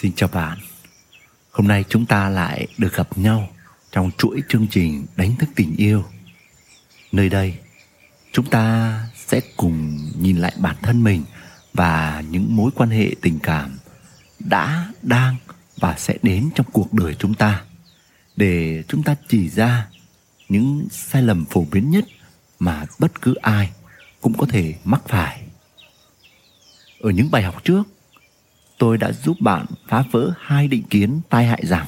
Xin chào bạn. Hôm nay chúng ta lại được gặp nhau trong chuỗi chương trình đánh thức tình yêu. Nơi đây, chúng ta sẽ cùng nhìn lại bản thân mình và những mối quan hệ tình cảm đã, đang và sẽ đến trong cuộc đời chúng ta để chúng ta chỉ ra những sai lầm phổ biến nhất mà bất cứ ai cũng có thể mắc phải. Ở những bài học trước, tôi đã giúp bạn phá vỡ hai định kiến tai hại rằng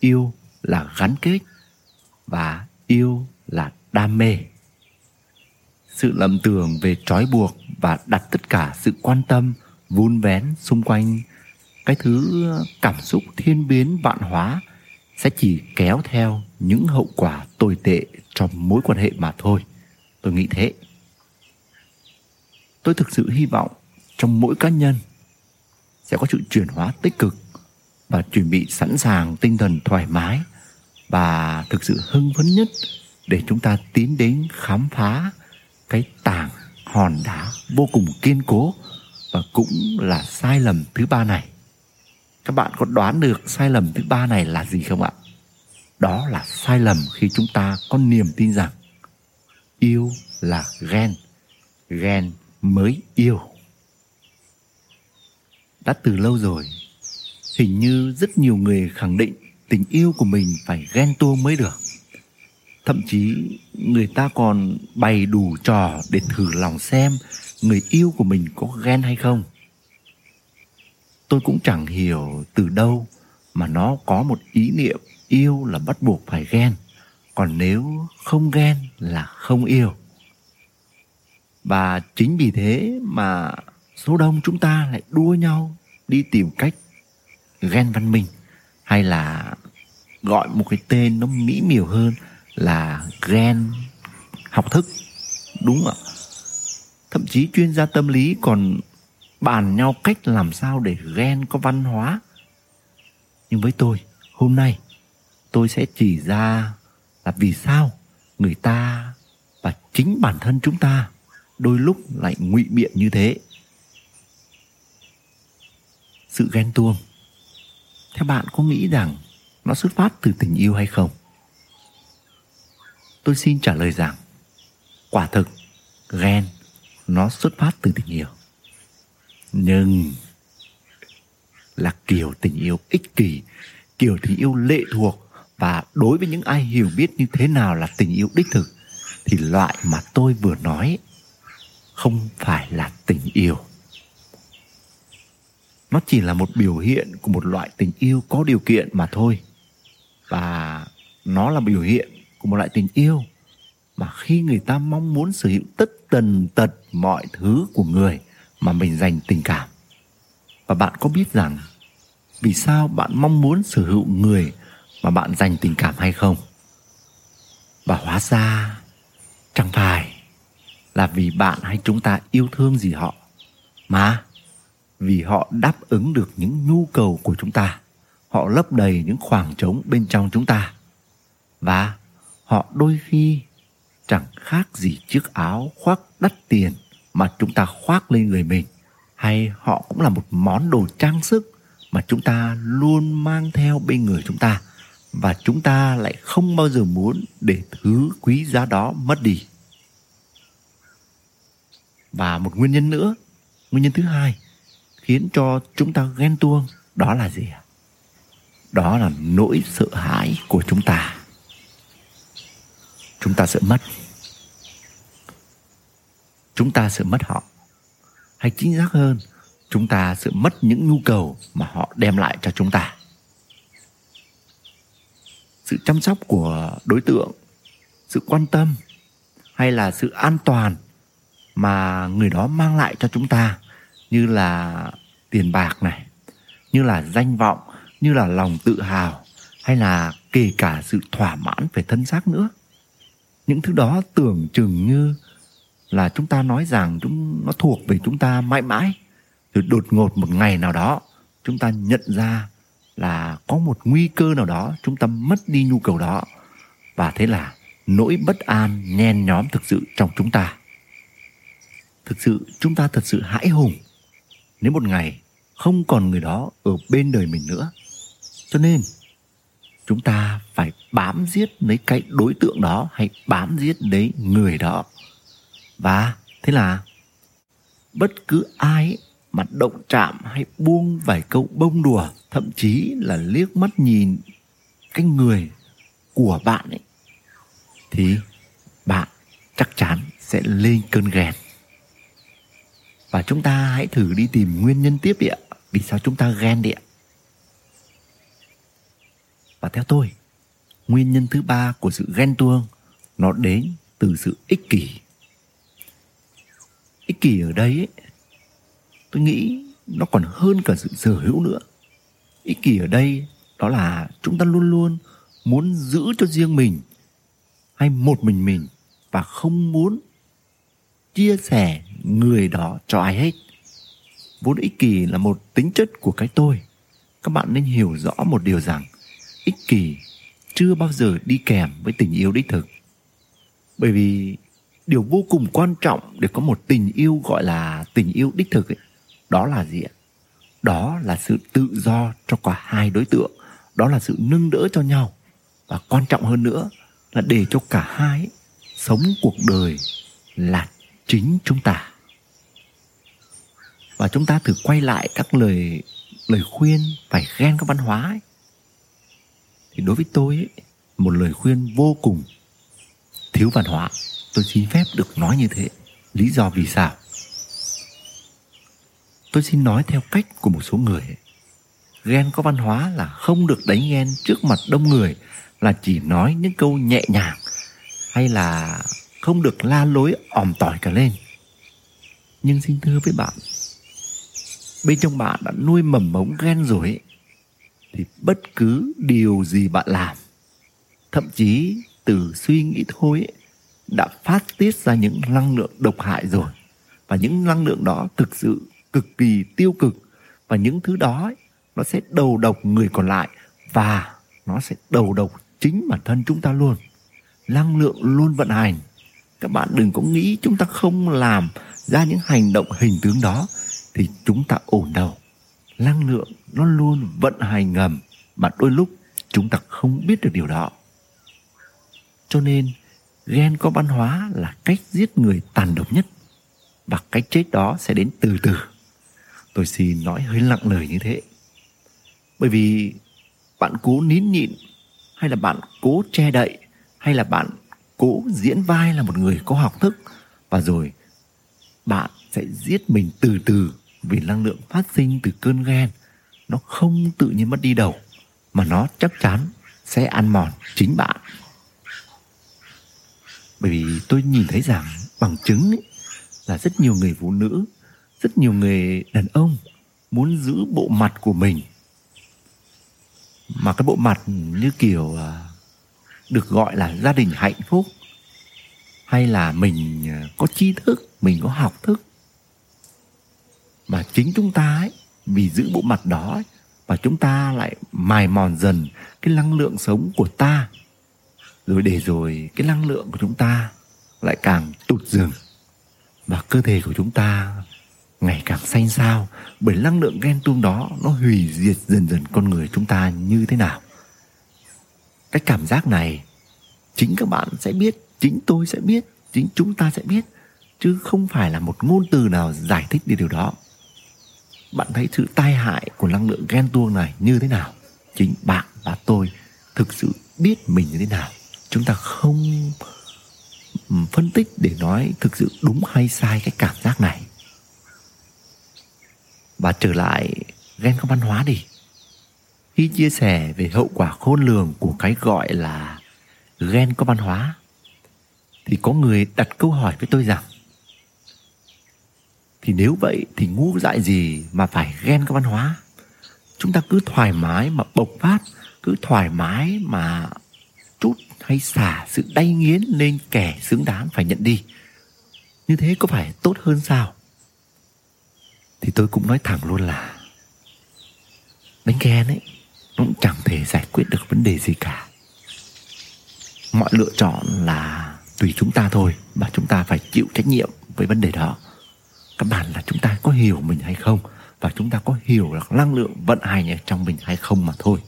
yêu là gắn kết và yêu là đam mê. Sự lầm tưởng về trói buộc và đặt tất cả sự quan tâm, vun vén xung quanh cái thứ cảm xúc thiên biến vạn hóa sẽ chỉ kéo theo những hậu quả tồi tệ trong mối quan hệ mà thôi. Tôi nghĩ thế. Tôi thực sự hy vọng trong mỗi cá nhân sẽ có sự chuyển hóa tích cực và chuẩn bị sẵn sàng tinh thần thoải mái và thực sự hưng phấn nhất để chúng ta tiến đến khám phá cái tảng hòn đá vô cùng kiên cố và cũng là sai lầm thứ ba này. Các bạn có đoán được sai lầm thứ ba này là gì không ạ? Đó là sai lầm khi chúng ta có niềm tin rằng yêu là ghen ghen mới yêu đã từ lâu rồi. Hình như rất nhiều người khẳng định tình yêu của mình phải ghen tuông mới được. Thậm chí, người ta còn bày đủ trò để thử lòng xem người yêu của mình có ghen hay không. Tôi cũng chẳng hiểu từ đâu mà nó có một ý niệm yêu là bắt buộc phải ghen, còn nếu không ghen là không yêu. Và chính vì thế mà số đông chúng ta lại đua nhau đi tìm cách ghen văn minh, hay là gọi một cái tên nó mỹ miều hơn là ghen học thức, đúng ạ? Thậm chí chuyên gia tâm lý còn bàn nhau cách làm sao để ghen có văn hóa. Nhưng với tôi, hôm nay tôi sẽ chỉ ra là vì sao người ta và chính bản thân chúng ta đôi lúc lại ngụy biện như thế sự ghen tuông. Theo bạn có nghĩ rằng nó xuất phát từ tình yêu hay không? Tôi xin trả lời rằng, quả thực, ghen nó xuất phát từ tình yêu. Nhưng là kiểu tình yêu ích kỷ, kiểu tình yêu lệ thuộc và đối với những ai hiểu biết như thế nào là tình yêu đích thực thì loại mà tôi vừa nói không phải là tình yêu nó chỉ là một biểu hiện của một loại tình yêu có điều kiện mà thôi. Và nó là biểu hiện của một loại tình yêu mà khi người ta mong muốn sở hữu tất tần tật mọi thứ của người mà mình dành tình cảm. Và bạn có biết rằng vì sao bạn mong muốn sở hữu người mà bạn dành tình cảm hay không? Và hóa ra chẳng phải là vì bạn hay chúng ta yêu thương gì họ mà vì họ đáp ứng được những nhu cầu của chúng ta. Họ lấp đầy những khoảng trống bên trong chúng ta. Và họ đôi khi chẳng khác gì chiếc áo khoác đắt tiền mà chúng ta khoác lên người mình. Hay họ cũng là một món đồ trang sức mà chúng ta luôn mang theo bên người chúng ta. Và chúng ta lại không bao giờ muốn để thứ quý giá đó mất đi. Và một nguyên nhân nữa, nguyên nhân thứ hai khiến cho chúng ta ghen tuông, đó là gì đó là nỗi sợ hãi của chúng ta. Chúng ta sợ mất. Chúng ta sợ mất họ. Hay chính xác hơn, chúng ta sợ mất những nhu cầu mà họ đem lại cho chúng ta. Sự chăm sóc của đối tượng, sự quan tâm hay là sự an toàn mà người đó mang lại cho chúng ta như là tiền bạc này, như là danh vọng, như là lòng tự hào, hay là kể cả sự thỏa mãn về thân xác nữa. Những thứ đó tưởng chừng như là chúng ta nói rằng chúng, nó thuộc về chúng ta mãi mãi. Rồi đột ngột một ngày nào đó, chúng ta nhận ra là có một nguy cơ nào đó, chúng ta mất đi nhu cầu đó. Và thế là nỗi bất an nhen nhóm thực sự trong chúng ta. Thực sự chúng ta thật sự hãi hùng nếu một ngày không còn người đó ở bên đời mình nữa, cho nên chúng ta phải bám giết lấy cái đối tượng đó hay bám giết lấy người đó. Và thế là bất cứ ai mà động chạm hay buông vài câu bông đùa, thậm chí là liếc mắt nhìn cái người của bạn ấy, thì bạn chắc chắn sẽ lên cơn ghen và chúng ta hãy thử đi tìm nguyên nhân tiếp đi ạ. Vì sao chúng ta ghen đi ạ? Và theo tôi nguyên nhân thứ ba của sự ghen tuông nó đến từ sự ích kỷ. Ích kỷ ở đây ấy, tôi nghĩ nó còn hơn cả sự sở hữu nữa. Ích kỷ ở đây đó là chúng ta luôn luôn muốn giữ cho riêng mình hay một mình mình và không muốn chia sẻ người đó cho ai hết. Vốn ích kỷ là một tính chất của cái tôi. Các bạn nên hiểu rõ một điều rằng ích kỷ chưa bao giờ đi kèm với tình yêu đích thực. Bởi vì điều vô cùng quan trọng để có một tình yêu gọi là tình yêu đích thực ấy, đó là gì ạ? Đó là sự tự do cho cả hai đối tượng. Đó là sự nâng đỡ cho nhau. Và quan trọng hơn nữa là để cho cả hai sống cuộc đời là chính chúng ta. Và chúng ta thử quay lại các lời lời khuyên phải ghen các văn hóa ấy. thì đối với tôi ấy, một lời khuyên vô cùng thiếu văn hóa tôi xin phép được nói như thế. Lý do vì sao? Tôi xin nói theo cách của một số người ghen có văn hóa là không được đánh ghen trước mặt đông người là chỉ nói những câu nhẹ nhàng hay là không được la lối ỏm tỏi cả lên. Nhưng xin thưa với bạn bên trong bạn đã nuôi mầm mống ghen rồi ấy, thì bất cứ điều gì bạn làm thậm chí từ suy nghĩ thôi ấy, đã phát tiết ra những năng lượng độc hại rồi. Và những năng lượng đó thực sự cực kỳ tiêu cực. Và những thứ đó ấy, nó sẽ đầu độc người còn lại và nó sẽ đầu độc chính bản thân chúng ta luôn. Năng lượng luôn vận hành các bạn đừng có nghĩ chúng ta không làm ra những hành động hình tướng đó, thì chúng ta ổn đâu năng lượng nó luôn vận hành ngầm, mà đôi lúc chúng ta không biết được điều đó. Cho nên ghen có văn hóa là cách giết người tàn độc nhất, và cách chết đó sẽ đến từ từ. Tôi xin nói hơi lặng lời như thế. Bởi vì bạn cố nín nhịn, hay là bạn cố che đậy, hay là bạn cố diễn vai là một người có học thức. Và rồi bạn sẽ giết mình từ từ vì năng lượng phát sinh từ cơn ghen. Nó không tự nhiên mất đi đầu mà nó chắc chắn sẽ ăn mòn chính bạn. Bởi vì tôi nhìn thấy rằng bằng chứng ấy, là rất nhiều người phụ nữ rất nhiều người đàn ông muốn giữ bộ mặt của mình. Mà cái bộ mặt như kiểu à, được gọi là gia đình hạnh phúc hay là mình à, có tri thức mình có học thức. Mà chính chúng ta ấy vì giữ bộ mặt đó ấy, và chúng ta lại mài mòn dần cái năng lượng sống của ta. Rồi để rồi cái năng lượng của chúng ta lại càng tụt dần và cơ thể của chúng ta ngày càng xanh xao bởi năng lượng ghen tuông đó nó hủy diệt dần dần con người chúng ta như thế nào cái cảm giác này, chính các bạn sẽ biết, chính tôi sẽ biết, chính chúng ta sẽ biết, chứ không phải là một ngôn từ nào giải thích đi điều đó. Bạn thấy sự tai hại của năng lượng ghen tuông này như thế nào? Chính bạn và tôi thực sự biết mình như thế nào? Chúng ta không phân tích để nói thực sự đúng hay sai cái cảm giác này. Và trở lại ghen có văn hóa đi khi chia sẻ về hậu quả khôn lường của cái gọi là ghen có văn hóa. Thì có người đặt câu hỏi với tôi rằng, thì nếu vậy thì ngu dại gì mà phải ghen có văn hóa? Chúng ta cứ thoải mái mà bộc phát, cứ thoải mái mà chút hay xả sự đay nghiến lên kẻ xứng đáng phải nhận đi. Như thế có phải tốt hơn sao? Thì tôi cũng nói thẳng luôn là, đánh ghen ấy nó cũng chẳng thể giải quyết được vấn đề gì cả. Mọi lựa chọn là tùy chúng ta thôi, và chúng ta phải chịu trách nhiệm với vấn đề đó. Các bạn là chúng ta có hiểu mình hay không, và chúng ta có hiểu được năng lượng vận hành ở trong mình hay không mà thôi.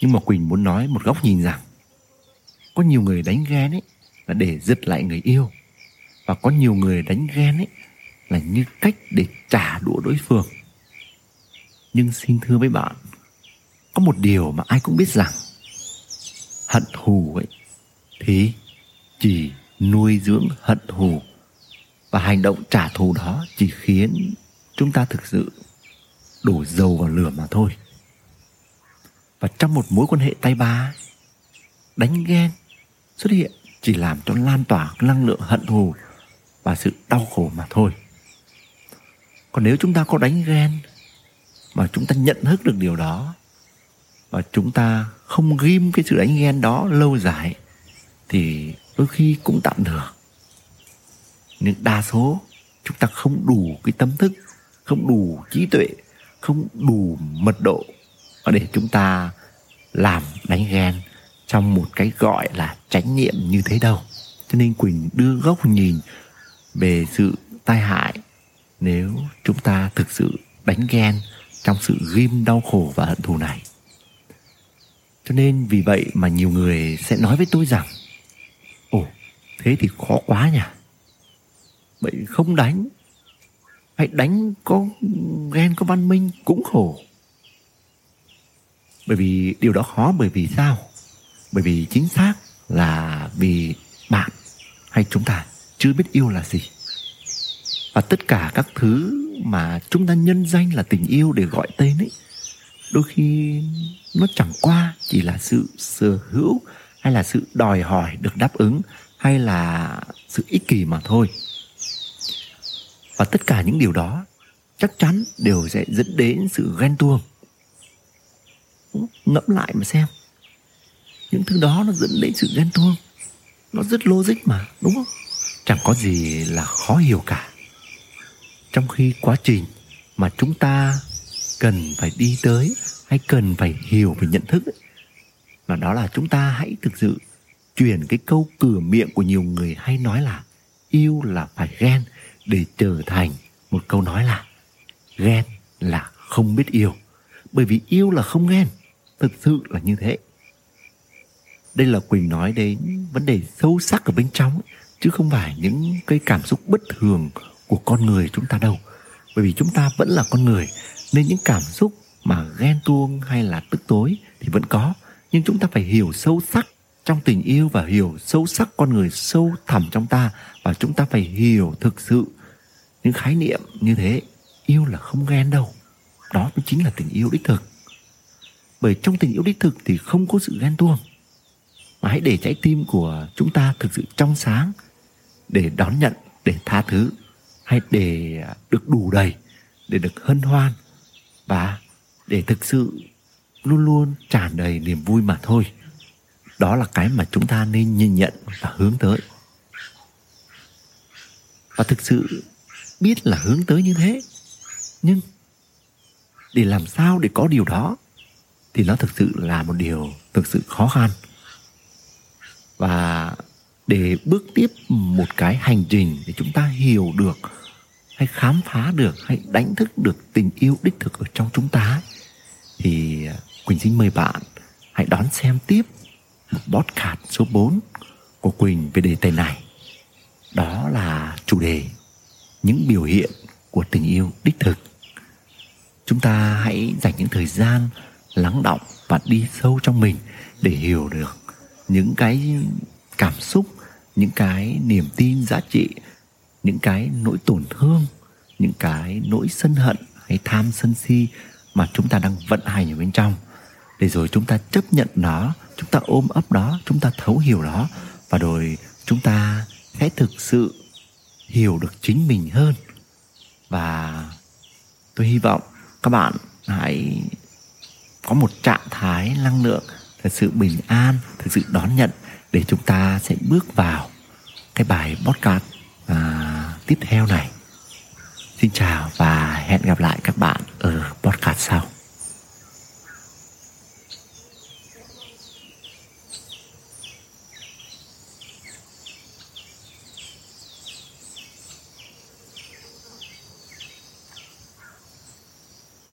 Nhưng mà quỳnh muốn nói một góc nhìn rằng, có nhiều người đánh ghen ấy là để giật lại người yêu, và có nhiều người đánh ghen ấy là như cách để trả đũa đối phương. Nhưng xin thưa với bạn có một điều mà ai cũng biết rằng, hận thù ấy, thì chỉ nuôi dưỡng hận thù và hành động trả thù đó chỉ khiến chúng ta thực sự đổ dầu vào lửa mà thôi. Và trong một mối quan hệ tay ba, đánh ghen xuất hiện chỉ làm cho lan tỏa năng lượng hận thù và sự đau khổ mà thôi. Còn nếu chúng ta có đánh ghen mà chúng ta nhận thức được điều đó và chúng ta không ghim cái sự đánh ghen đó lâu dài, thì đôi khi cũng tạm được nhưng đa số, chúng ta không đủ cái tâm thức, không đủ trí tuệ, không đủ mật độ để chúng ta làm đánh ghen trong một cái gọi là tránh niệm như thế đâu. Cho nên quỳnh đưa góc nhìn về sự tai hại nếu chúng ta thực sự đánh ghen trong sự ghim đau khổ và hận thù này cho nên vì vậy mà nhiều người sẽ nói với tôi rằng, ồ, thế thì khó quá nhỉ? Vậy không đánh hay đánh có ghen có văn minh cũng khổ. Bởi vì điều đó khó, bởi vì sao? Bởi vì chính xác là vì bạn hay chúng ta chưa biết yêu là gì. Và tất cả các thứ mà chúng ta nhân danh là tình yêu để gọi tên ấy đôi khi nó chẳng qua chỉ là sự sở hữu hay là sự đòi hỏi được đáp ứng hay là sự ích kỷ mà thôi. Và tất cả những điều đó chắc chắn đều sẽ dẫn đến sự ghen tuông. Ngẫm lại mà xem. Những thứ đó nó dẫn đến sự ghen tuông. Nó rất logic mà, đúng không? Chẳng có gì là khó hiểu cả. Trong khi quá trình mà chúng ta cần phải đi tới hay cần phải hiểu về nhận thức ấy, đó là chúng ta hãy thực sự chuyển cái câu cửa miệng của nhiều người hay nói là yêu là phải ghen để trở thành một câu nói là ghen là không biết yêu. Bởi vì yêu là không ghen thực sự là như thế. Đây là quỳnh nói đến vấn đề sâu sắc ở bên trong chứ không phải những cái cảm xúc bất thường của con người chúng ta đâu. Bởi vì chúng ta vẫn là con người nên những cảm xúc mà ghen tuông hay là tức tối thì vẫn có. Nhưng chúng ta phải hiểu sâu sắc trong tình yêu và hiểu sâu sắc con người sâu thẳm trong ta. Và chúng ta phải hiểu thực sự những khái niệm như thế. Yêu là không ghen đâu. Đó mới chính là tình yêu đích thực. Bởi trong tình yêu đích thực thì không có sự ghen tuông. Mà hãy để trái tim của chúng ta thực sự trong sáng để đón nhận, để tha thứ. Hay để được đủ đầy, để được hân hoan và để thực sự luôn luôn tràn đầy niềm vui mà thôi. Đó là cái mà chúng ta nên nhìn nhận và hướng tới. Và thực sự biết là hướng tới như thế. Nhưng để làm sao để có điều đó thì nó thực sự là một điều thực sự khó khăn. Và để bước tiếp một cái hành trình để chúng ta hiểu được hay khám phá được hay đánh thức được tình yêu đích thực ở trong chúng ta thì à, Quỳnh xin mời bạn hãy đón xem tiếp một podcast số 4 của Quỳnh về đề tài này. Đó là chủ đề những biểu hiện của tình yêu đích thực. Chúng ta hãy dành những thời gian lắng động và đi sâu trong mình để hiểu được những cái cảm xúc, những cái niềm tin giá trị, những cái nỗi tổn thương, những cái nỗi sân hận hay tham sân si mà chúng ta đang vận hành ở bên trong. Để rồi chúng ta chấp nhận nó chúng ta ôm ấp đó chúng ta thấu hiểu đó và rồi chúng ta sẽ thực sự hiểu được chính mình hơn. Và tôi hy vọng các bạn hãy có một trạng thái năng lượng thật sự bình an thực sự đón nhận để chúng ta sẽ bước vào cái bài podcast à, tiếp theo này. Xin chào và hẹn gặp lại các bạn ở podcast sau.